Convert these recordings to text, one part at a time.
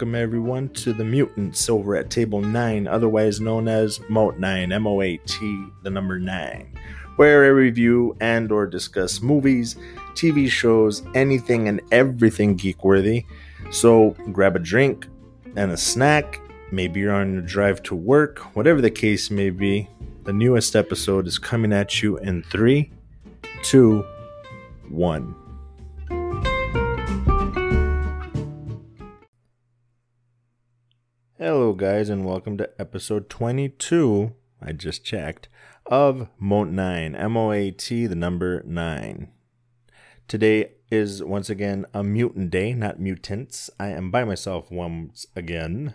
welcome everyone to the Mutants over at Table 9, otherwise known as Moat 9, M O A T, the number 9, where I review and or discuss movies, TV shows, anything and everything geek worthy. So grab a drink and a snack. Maybe you're on your drive to work, whatever the case may be. The newest episode is coming at you in three, two, one. Hello, guys, and welcome to episode 22. I just checked of Moat 9, M O A T, the number 9. Today is once again a mutant day, not mutants. I am by myself once again.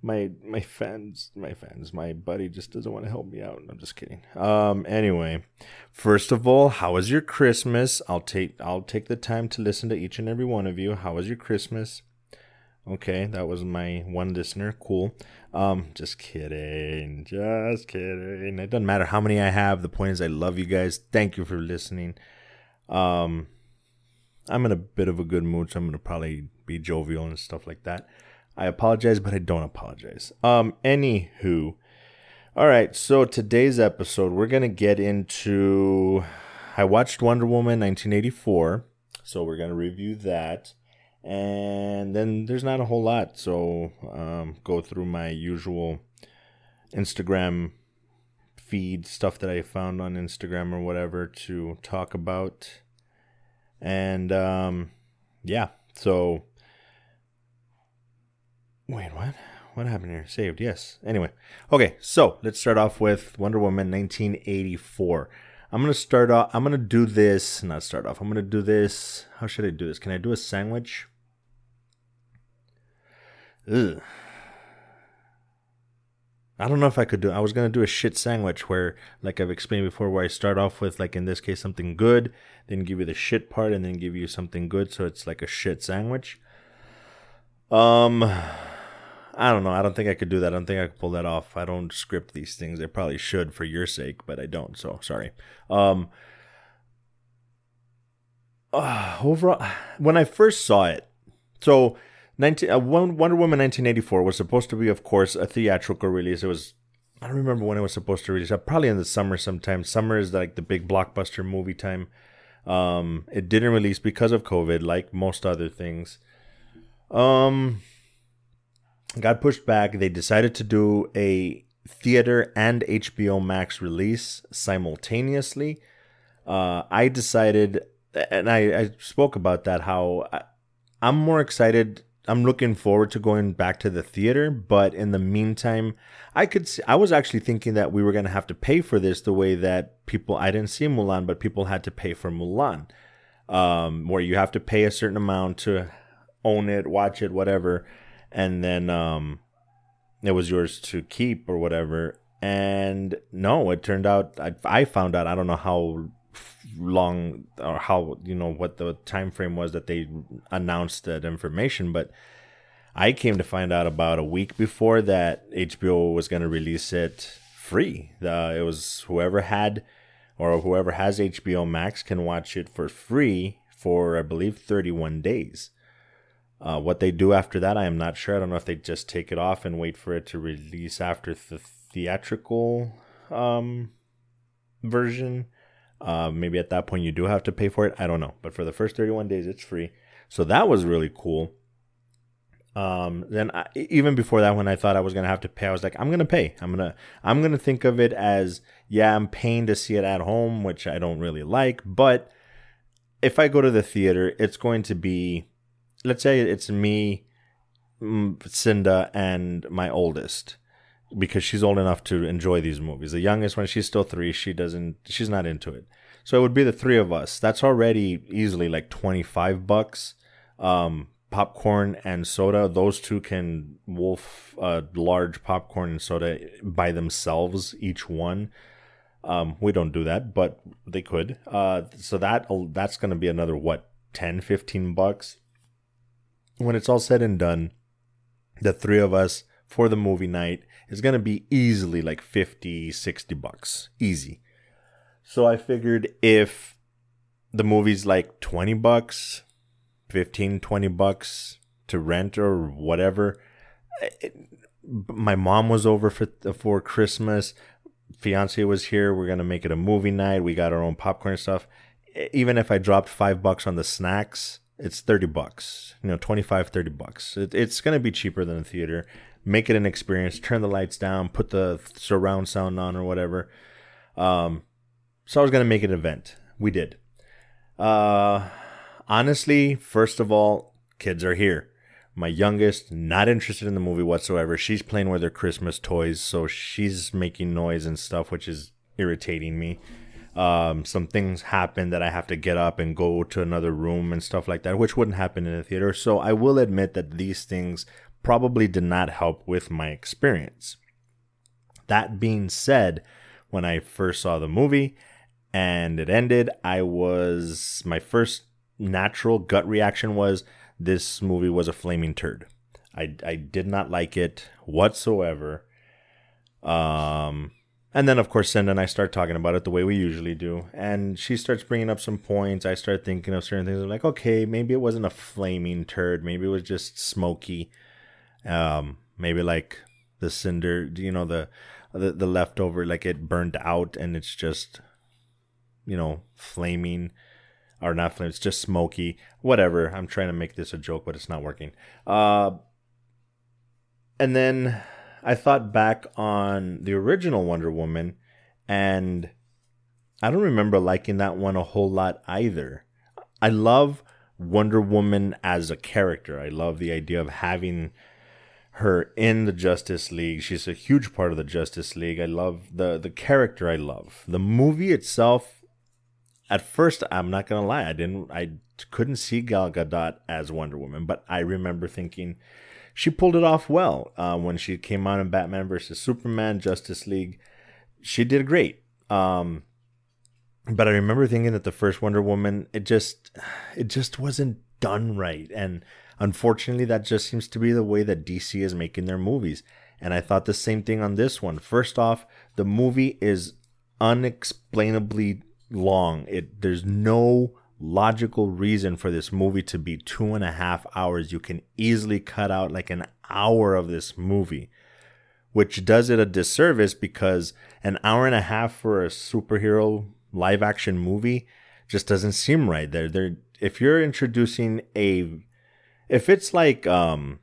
My my fans, my fans, my buddy just doesn't want to help me out. I'm just kidding. Um anyway, first of all, how was your Christmas? I'll take I'll take the time to listen to each and every one of you. How was your Christmas? Okay, that was my one listener. Cool. Um, just kidding. Just kidding. It doesn't matter how many I have. The point is I love you guys. Thank you for listening. Um I'm in a bit of a good mood, so I'm gonna probably be jovial and stuff like that. I apologize, but I don't apologize. Um, anywho. Alright, so today's episode we're gonna get into I watched Wonder Woman 1984, so we're gonna review that and then there's not a whole lot so um, go through my usual instagram feed stuff that i found on instagram or whatever to talk about and um, yeah so wait what what happened here saved yes anyway okay so let's start off with wonder woman 1984 I'm gonna start off. I'm gonna do this. Not start off. I'm gonna do this. How should I do this? Can I do a sandwich? Ugh. I don't know if I could do. I was gonna do a shit sandwich where, like I've explained before, where I start off with, like in this case, something good, then give you the shit part, and then give you something good, so it's like a shit sandwich. Um, I don't know. I don't think I could do that. I don't think I could pull that off. I don't script these things. I probably should for your sake, but I don't. So sorry. Um, uh, overall, when I first saw it, so 19, uh, Wonder Woman 1984 was supposed to be, of course, a theatrical release. It was, I don't remember when it was supposed to release. Uh, probably in the summer sometime. Summer is like the big blockbuster movie time. Um, it didn't release because of COVID, like most other things. Um, got pushed back. They decided to do a theater and HBO Max release simultaneously. Uh, I decided, and I, I spoke about that, how I, I'm more excited I'm looking forward to going back to the theater, but in the meantime, I could see, I was actually thinking that we were going to have to pay for this the way that people I didn't see Mulan, but people had to pay for Mulan. Um, where you have to pay a certain amount to own it, watch it, whatever, and then um, it was yours to keep or whatever. And no, it turned out I, I found out I don't know how long or how you know what the time frame was that they announced that information but i came to find out about a week before that hbo was going to release it free. Uh, it was whoever had or whoever has hbo max can watch it for free for i believe 31 days. Uh, what they do after that i am not sure. I don't know if they just take it off and wait for it to release after the theatrical um, version uh, maybe at that point you do have to pay for it. I don't know. But for the first 31 days, it's free. So that was really cool. Um, then I, even before that, when I thought I was gonna have to pay, I was like, I'm gonna pay. I'm gonna I'm gonna think of it as yeah, I'm paying to see it at home, which I don't really like. But if I go to the theater, it's going to be, let's say it's me, Cinda, and my oldest because she's old enough to enjoy these movies. The youngest one, she's still three. She doesn't. She's not into it. So it would be the three of us. That's already easily like twenty five bucks. Um, popcorn and soda. Those two can wolf a large popcorn and soda by themselves, each one. Um, we don't do that, but they could. Uh, so that that's going to be another what 10, 15 bucks. When it's all said and done, the three of us for the movie night is going to be easily like 50, 60 bucks. Easy. So I figured if the movie's like 20 bucks, 15, 20 bucks to rent or whatever. It, my mom was over for for Christmas. Fiance was here. We're gonna make it a movie night. We got our own popcorn and stuff. Even if I dropped five bucks on the snacks, it's 30 bucks. You know, 25, 30 bucks. It, it's gonna be cheaper than a theater. Make it an experience. Turn the lights down. Put the surround sound on or whatever. Um, so I was gonna make an event. We did. Uh, honestly, first of all, kids are here. My youngest, not interested in the movie whatsoever. She's playing with her Christmas toys, so she's making noise and stuff, which is irritating me. Um, some things happen that I have to get up and go to another room and stuff like that, which wouldn't happen in a theater. So I will admit that these things probably did not help with my experience. That being said, when I first saw the movie and it ended, I was my first natural gut reaction was this movie was a flaming turd. I, I did not like it whatsoever. Um, and then, of course, Senda and I start talking about it the way we usually do. And she starts bringing up some points. I start thinking of certain things. I'm like, okay, maybe it wasn't a flaming turd. Maybe it was just smoky. Um, maybe like the cinder, you know, the, the, the leftover, like it burned out and it's just, you know, flaming or not flaming. It's just smoky. Whatever. I'm trying to make this a joke, but it's not working. Uh, and then I thought back on the original Wonder Woman, and I don't remember liking that one a whole lot either. I love Wonder Woman as a character. I love the idea of having her in the Justice League. She's a huge part of the Justice League. I love the the character I love. The movie itself at first, I'm not gonna lie, I didn't, I couldn't see Gal Gadot as Wonder Woman, but I remember thinking she pulled it off well uh, when she came out in Batman versus Superman, Justice League. She did great. Um, but I remember thinking that the first Wonder Woman, it just, it just wasn't done right, and unfortunately, that just seems to be the way that DC is making their movies. And I thought the same thing on this one. First off, the movie is unexplainably long. It there's no logical reason for this movie to be two and a half hours. You can easily cut out like an hour of this movie, which does it a disservice because an hour and a half for a superhero live action movie just doesn't seem right. There, there. If you're introducing a, if it's like um,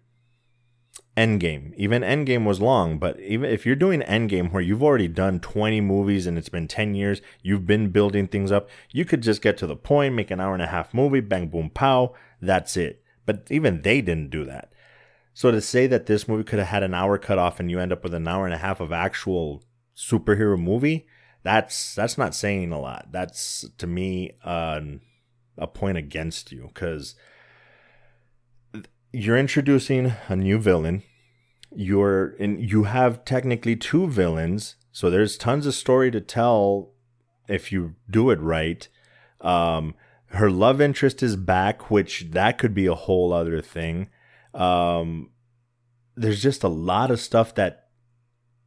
Endgame. Even Endgame was long, but even if you're doing Endgame where you've already done 20 movies and it's been 10 years, you've been building things up, you could just get to the point, make an hour and a half movie, bang, boom, pow, that's it. But even they didn't do that. So to say that this movie could have had an hour cut off and you end up with an hour and a half of actual superhero movie, that's that's not saying a lot. That's to me uh, a point against you because you're introducing a new villain. You're in you have technically two villains, so there's tons of story to tell if you do it right. Um, her love interest is back, which that could be a whole other thing. Um, there's just a lot of stuff that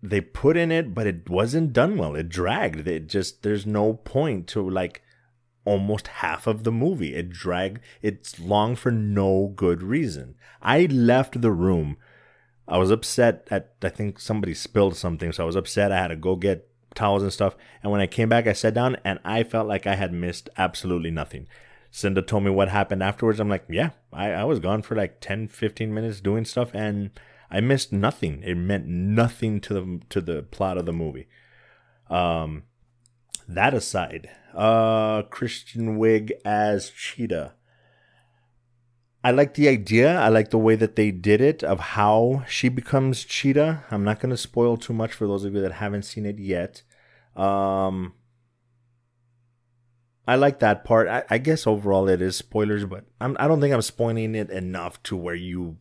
they put in it, but it wasn't done well. It dragged. It just there's no point to like almost half of the movie. It dragged, it's long for no good reason. I left the room. I was upset at, I think somebody spilled something. So I was upset. I had to go get towels and stuff. And when I came back, I sat down and I felt like I had missed absolutely nothing. Cinda told me what happened afterwards. I'm like, yeah, I, I was gone for like 10, 15 minutes doing stuff and I missed nothing. It meant nothing to the, to the plot of the movie. Um, that aside, uh, Kristen Wiig as Cheetah. I like the idea. I like the way that they did it of how she becomes Cheetah. I'm not going to spoil too much for those of you that haven't seen it yet. Um, I like that part. I, I guess overall it is spoilers, but I'm, I don't think I'm spoiling it enough to where you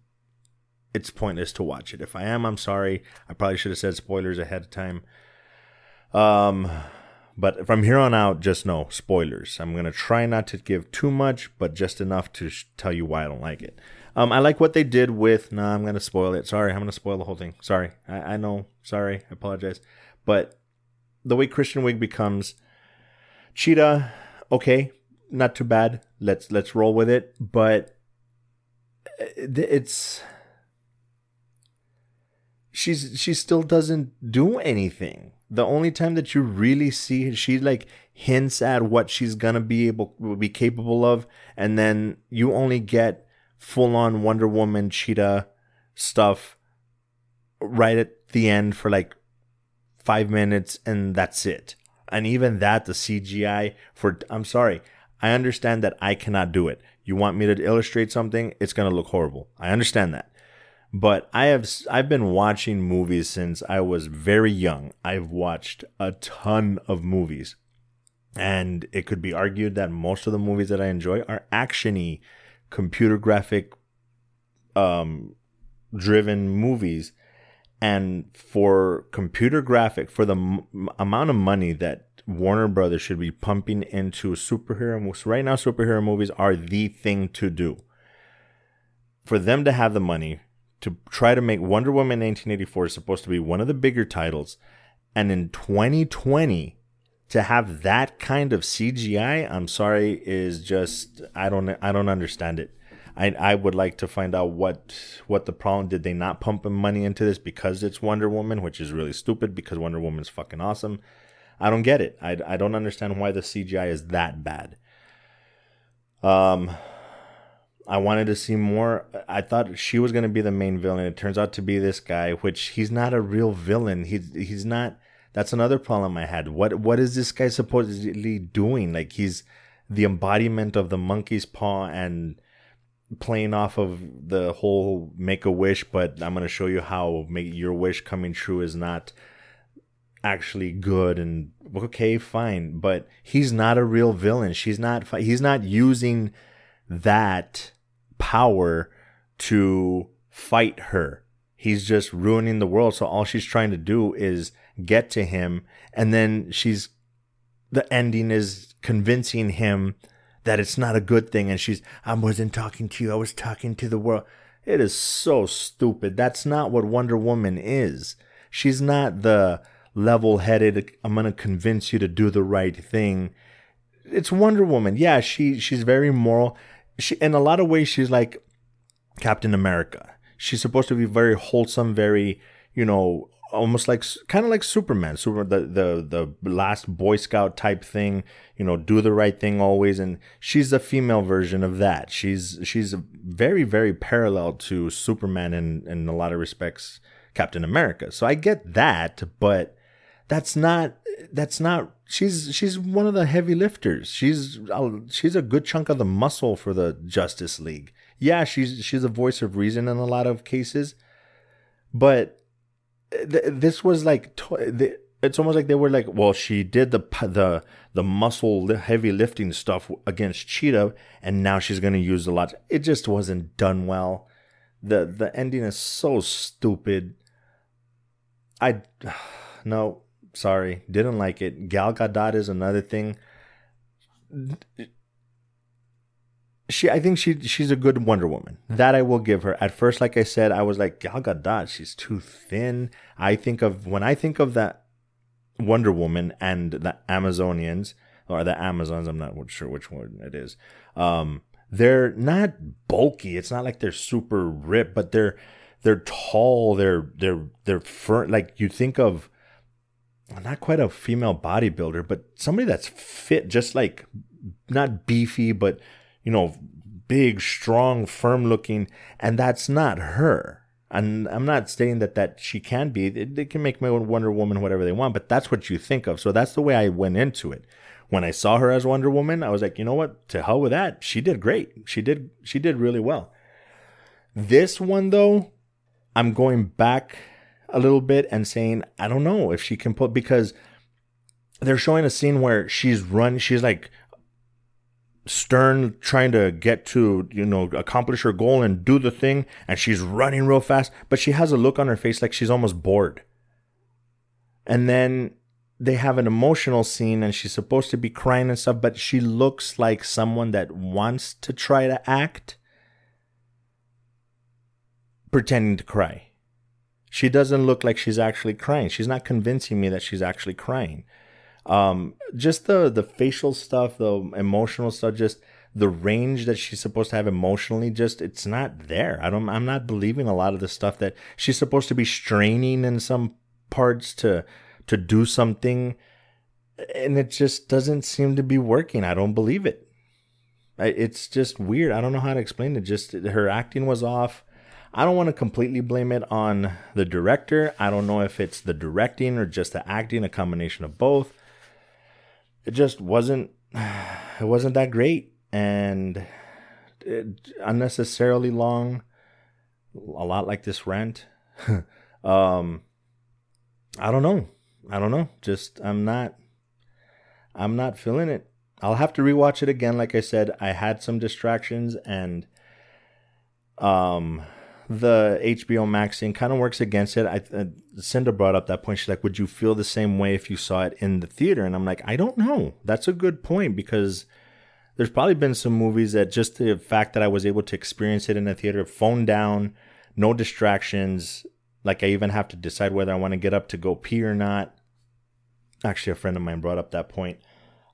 it's pointless to watch it. If I am, I'm sorry. I probably should have said spoilers ahead of time. Um, but from here on out, just know spoilers. I'm going to try not to give too much, but just enough to sh- tell you why I don't like it. Um, I like what they did with. No, nah, I'm going to spoil it. Sorry, I'm going to spoil the whole thing. Sorry. I, I know. Sorry. I apologize. But the way Kristen Wiig becomes Cheetah, okay, not too bad. Let's let's roll with it. But it's she's she still doesn't do anything. The only time that you really see she like hints at what she's gonna be able be capable of, and then you only get full on Wonder Woman cheetah stuff right at the end for like five minutes, and that's it. And even that, the CGI for I'm sorry, I understand that I cannot do it. You want me to illustrate something, it's gonna look horrible. I understand that. But I have I've been watching movies since I was very young. I've watched a ton of movies. And it could be argued that most of the movies that I enjoy are actiony, computer graphic um driven movies. And for computer graphic, for the m- amount of money that Warner Brothers should be pumping into superhero movies, right now, superhero movies are the thing to do. For them to have the money to try to make Wonder Woman 1984 is supposed to be one of the bigger titles, and in 2020 to have that kind of CGI, I'm sorry, is just I don't I don't understand it. I I would like to find out what what the problem did they not pump money into this because it's Wonder Woman, which is really stupid because Wonder Woman's fucking awesome. I don't get it. I I don't understand why the CGI is that bad. Um I wanted to see more. I thought she was going to be the main villain. It turns out to be this guy, which he's not a real villain. He's he's not. That's another problem I had. What what is this guy supposedly doing? Like he's the embodiment of the monkey's paw and playing off of the whole make a wish, but I'm going to show you how make your wish coming true is not actually good and okay, fine, but he's not a real villain. She's not he's not using that power to fight her. He's just ruining the world. So all she's trying to do is get to him. And then she's, the ending is convincing him that it's not a good thing. And she's, I wasn't talking to you. I was talking to the world. It is so stupid. That's not what Wonder Woman is. She's not the level headed, I'm going to convince you to do the right thing. It's Wonder Woman. Yeah, she she's very moral she in a lot of ways she's like Captain America. She's supposed to be very wholesome, very you know almost like kind of like Superman, Super the the the last Boy Scout type thing. You know, do the right thing always, and she's a female version of that. She's she's very very parallel to Superman in in a lot of respects, Captain America. So I get that, but that's not that's not she's she's one of the heavy lifters. She's uh, she's a good chunk of the muscle for the Justice League. Yeah, she's she's a voice of reason in a lot of cases, but th- this was like to it's almost like they were like, well, she did the the the muscle heavy lifting stuff against Cheetah, and now she's gonna use a lot. It just wasn't done well. the The ending is so stupid. I no Sorry, didn't like it. Gal Gadot is another thing. She, I think she, she's a good Wonder Woman. That I will give her. At first, like I said, I was like Gal Gadot. She's too thin. I think of when I think of that Wonder Woman and the Amazonians or the Amazons. I'm not sure which one it is. Um, they're not bulky. It's not like they're super ripped, but they're they're tall. They're they're they're firm. Like you think of not quite a female bodybuilder, but somebody that's fit, just like not beefy, but you know, big, strong, firm looking, and that's not her. And I'm not saying that that she can be. They can make my Wonder Woman whatever they want, but that's what you think of. So that's the way I went into it. When I saw her as Wonder Woman, I was like, you know what? To hell with that. She did great. She did. She did really well. This one though, I'm going back a little bit and saying, I don't know if she can put because they're showing a scene where she's run, she's like stern trying to get to you know accomplish her goal and do the thing and she's running real fast but she has a look on her face like she's almost bored. And then they have an emotional scene and she's supposed to be crying and stuff but she looks like someone that wants to try to act pretending to cry she doesn't look like she's actually crying. She's not convincing me that she's actually crying. Um, just the the facial stuff, the emotional stuff, just the range that she's supposed to have emotionally just it's not there. I don't I'm not believing a lot of the stuff that she's supposed to be straining in some parts to to do something and it just doesn't seem to be working. I don't believe it. It's just weird. I don't know how to explain it. Just her acting was off. I don't want to completely blame it on the director. I don't know if it's the directing or just the acting, a combination of both. It just wasn't it wasn't that great and unnecessarily long. A lot like this rent. um I don't know. I don't know. Just I'm not I'm not feeling it. I'll have to rewatch it again like I said. I had some distractions and um the HBO Max thing kind of works against it. I uh, Cinda brought up that point. She's like, "Would you feel the same way if you saw it in the theater?" And I'm like, "I don't know. That's a good point because there's probably been some movies that just the fact that I was able to experience it in a theater, phone down, no distractions. Like I even have to decide whether I want to get up to go pee or not. Actually, a friend of mine brought up that point.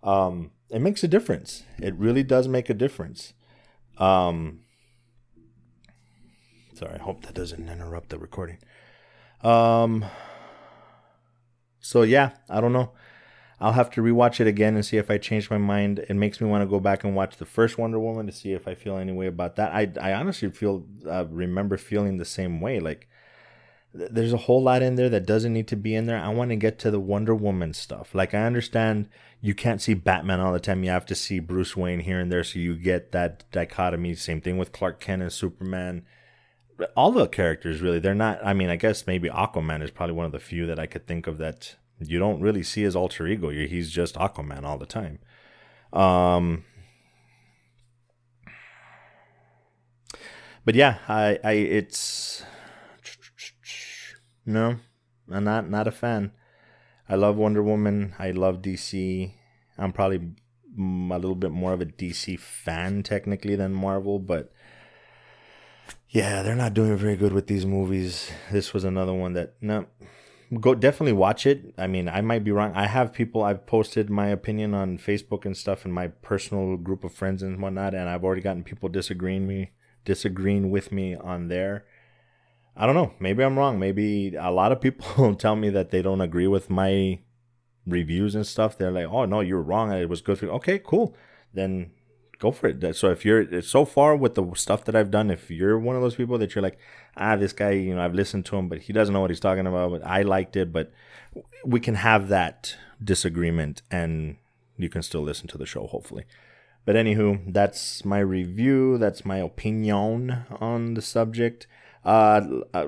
Um, it makes a difference. It really does make a difference. Um, Sorry, I hope that doesn't interrupt the recording. Um so yeah, I don't know. I'll have to rewatch it again and see if I change my mind. It makes me want to go back and watch the first Wonder Woman to see if I feel any way about that. I I honestly feel uh, remember feeling the same way. Like th- there's a whole lot in there that doesn't need to be in there. I want to get to the Wonder Woman stuff. Like I understand you can't see Batman all the time. You have to see Bruce Wayne here and there, so you get that dichotomy. Same thing with Clark Kent and Superman all the characters really they're not i mean i guess maybe aquaman is probably one of the few that i could think of that you don't really see his alter ego. He's just aquaman all the time. Um but yeah i i it's no i'm not not a fan. I love wonder woman. I love dc i'm probably a little bit more of a dc fan technically than marvel but yeah, they're not doing very good with these movies. This was another one that no go definitely watch it. I mean, I might be wrong. I have people I've posted my opinion on Facebook and stuff and my personal group of friends and whatnot, and I've already gotten people disagreeing me disagreeing with me on there. I don't know. Maybe I'm wrong. Maybe a lot of people tell me that they don't agree with my reviews and stuff. They're like, "Oh no, you're wrong. It was good for you." Okay, cool. Then go for it. So if you're so far with the stuff that I've done, if you're one of those people that you're like, ah, this guy, you know, I've listened to him, but he doesn't know what he's talking about, but I liked it, but we can have that disagreement and you can still listen to the show, hopefully. But anywho, that's my review. That's my opinion on the subject. Uh, uh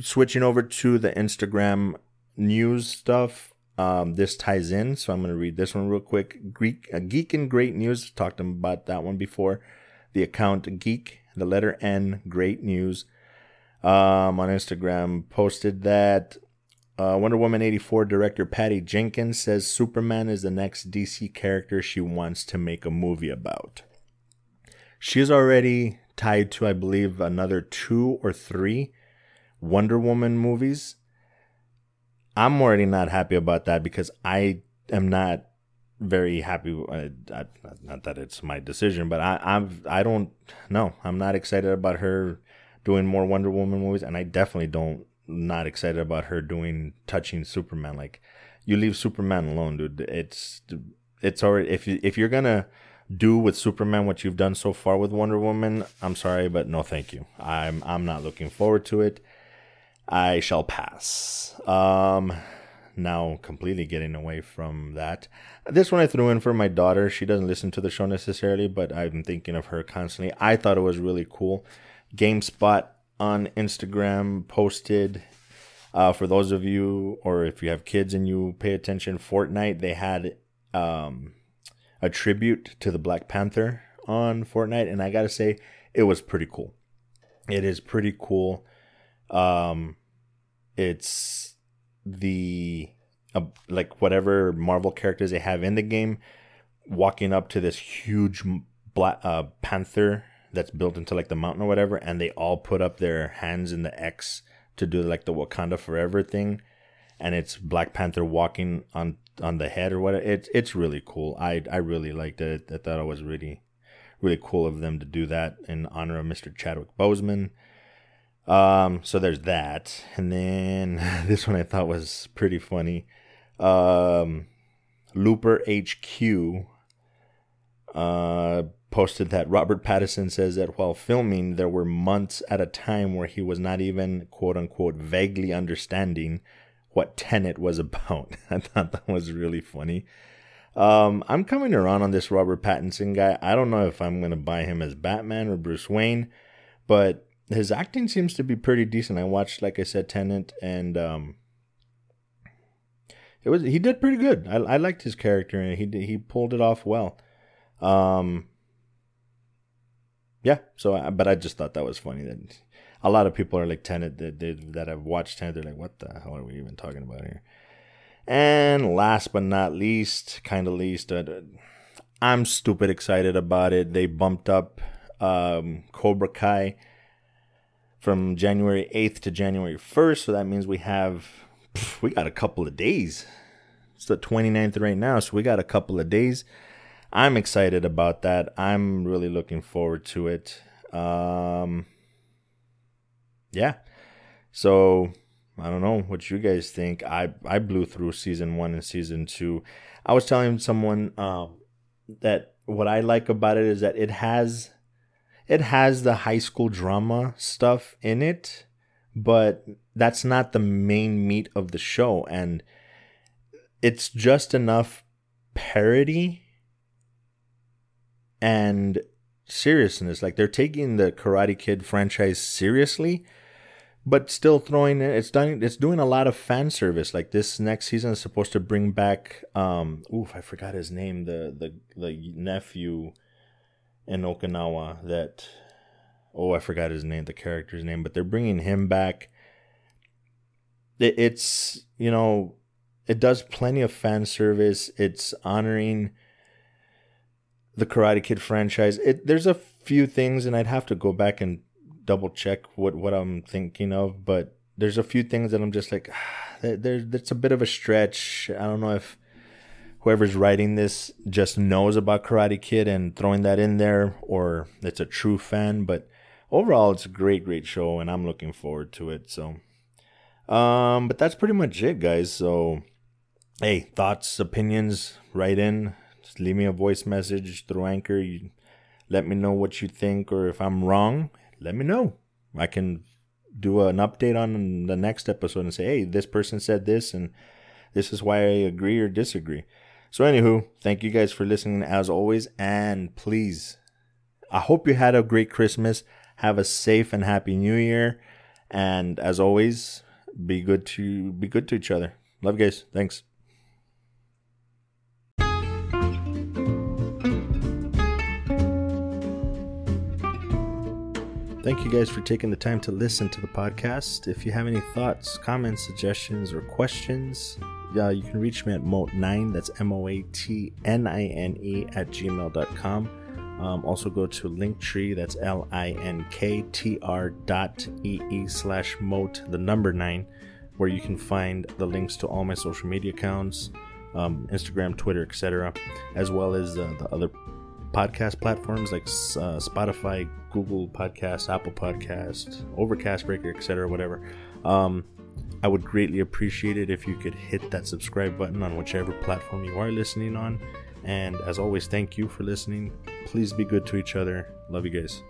switching over to the Instagram news stuff. Um, this ties in, so I'm going to read this one real quick. Greek, uh, Geek and Great News, talked about that one before. The account Geek, the letter N, Great News, um, on Instagram posted that uh, Wonder Woman 84 director Patty Jenkins says Superman is the next DC character she wants to make a movie about. She's already tied to, I believe, another two or three Wonder Woman movies I'm already not happy about that because I am not very happy. Uh, not that it's my decision, but I, I'm I don't know. I'm not excited about her doing more Wonder Woman movies, and I definitely don't not excited about her doing touching Superman. Like you leave Superman alone, dude. It's it's already if you if you're gonna do with Superman what you've done so far with Wonder Woman, I'm sorry, but no, thank you. I'm I'm not looking forward to it. I shall pass. Um, now completely getting away from that. This one I threw in for my daughter. She doesn't listen to the show necessarily, but I'm thinking of her constantly. I thought it was really cool. GameSpot on Instagram posted uh, for those of you, or if you have kids and you pay attention, Fortnite, they had um, a tribute to the Black Panther on Fortnite, and I gotta say, it was pretty cool. It is pretty cool. Um, it's the uh, like whatever Marvel characters they have in the game walking up to this huge black uh, panther that's built into like the mountain or whatever, and they all put up their hands in the X to do like the Wakanda Forever thing, and it's Black Panther walking on on the head or whatever. It's it's really cool. I I really liked it. I thought it was really really cool of them to do that in honor of Mr. Chadwick Boseman. Um, so there's that, and then this one I thought was pretty funny. Um, Looper HQ uh, posted that Robert Pattinson says that while filming, there were months at a time where he was not even quote unquote vaguely understanding what Tenet was about. I thought that was really funny. Um, I'm coming around on this Robert Pattinson guy. I don't know if I'm going to buy him as Batman or Bruce Wayne, but his acting seems to be pretty decent. I watched, like I said, Tenet, and um, it was he did pretty good. I, I liked his character, and he he pulled it off well. Um, yeah. So, I, but I just thought that was funny that a lot of people are like Tenet that that, that have watched Tenet. They're like, what the hell are we even talking about here? And last but not least, kind of least, uh, I'm stupid excited about it. They bumped up um, Cobra Kai from January 8th to January 1st. So that means we have, we got a couple of days. It's the 29th right now. So we got a couple of days. I'm excited about that. I'm really looking forward to it. Um, yeah. So I don't know what you guys think. I I blew through season one and season two. I was telling someone um, that what I like about it is that it has it has the high school drama stuff in it, but that's not the main meat of the show, and it's just enough parody and seriousness. Like they're taking the Karate Kid franchise seriously but still throwing it's done it's doing a lot of fan service like this next season is supposed to bring back um oof i forgot his name the the the nephew in okinawa that oh i forgot his name the character's name but they're bringing him back. It, it's you know it does plenty of fan service. It's honoring the karate kid franchise. It there's a few things and i'd have to go back and double check what what I'm thinking of, but there's a few things that I'm just like, there, that's a bit of a stretch. I don't know if whoever's writing this just knows about Karate Kid and throwing that in there, or it's a true fan. But overall, it's a great, great show, and I'm looking forward to it. So, um, but that's pretty much it, guys. So, hey, thoughts, opinions, write in. Just leave me a voice message through Anchor. You let me know what you think, or if I'm wrong let me know. I can do an update on the next episode and say, hey, this person said this, and this is why I agree or disagree. So, anywho, thank you guys for listening as always, and please, I hope you had a great Christmas. Have a safe and happy New Year, and as always, be good to be good to each other. Love you guys. Thanks. Thank you guys for taking the time to listen to the podcast. If you have any thoughts, comments, suggestions, or questions, uh, you can reach me at moat9, that's M O A T N I N E, at gmail.com. Um, also go to Linktree, that's L I N K T R dot E E slash moat, the number nine, where you can find the links to all my social media accounts, um, Instagram, Twitter, etc., as well as uh, the other podcast platforms like uh, Spotify, Google Podcast, Apple Podcast, Overcast Breaker, etc., whatever. Um, I would greatly appreciate it if you could hit that subscribe button on whichever platform you are listening on. And as always, thank you for listening. Please be good to each other. Love you guys.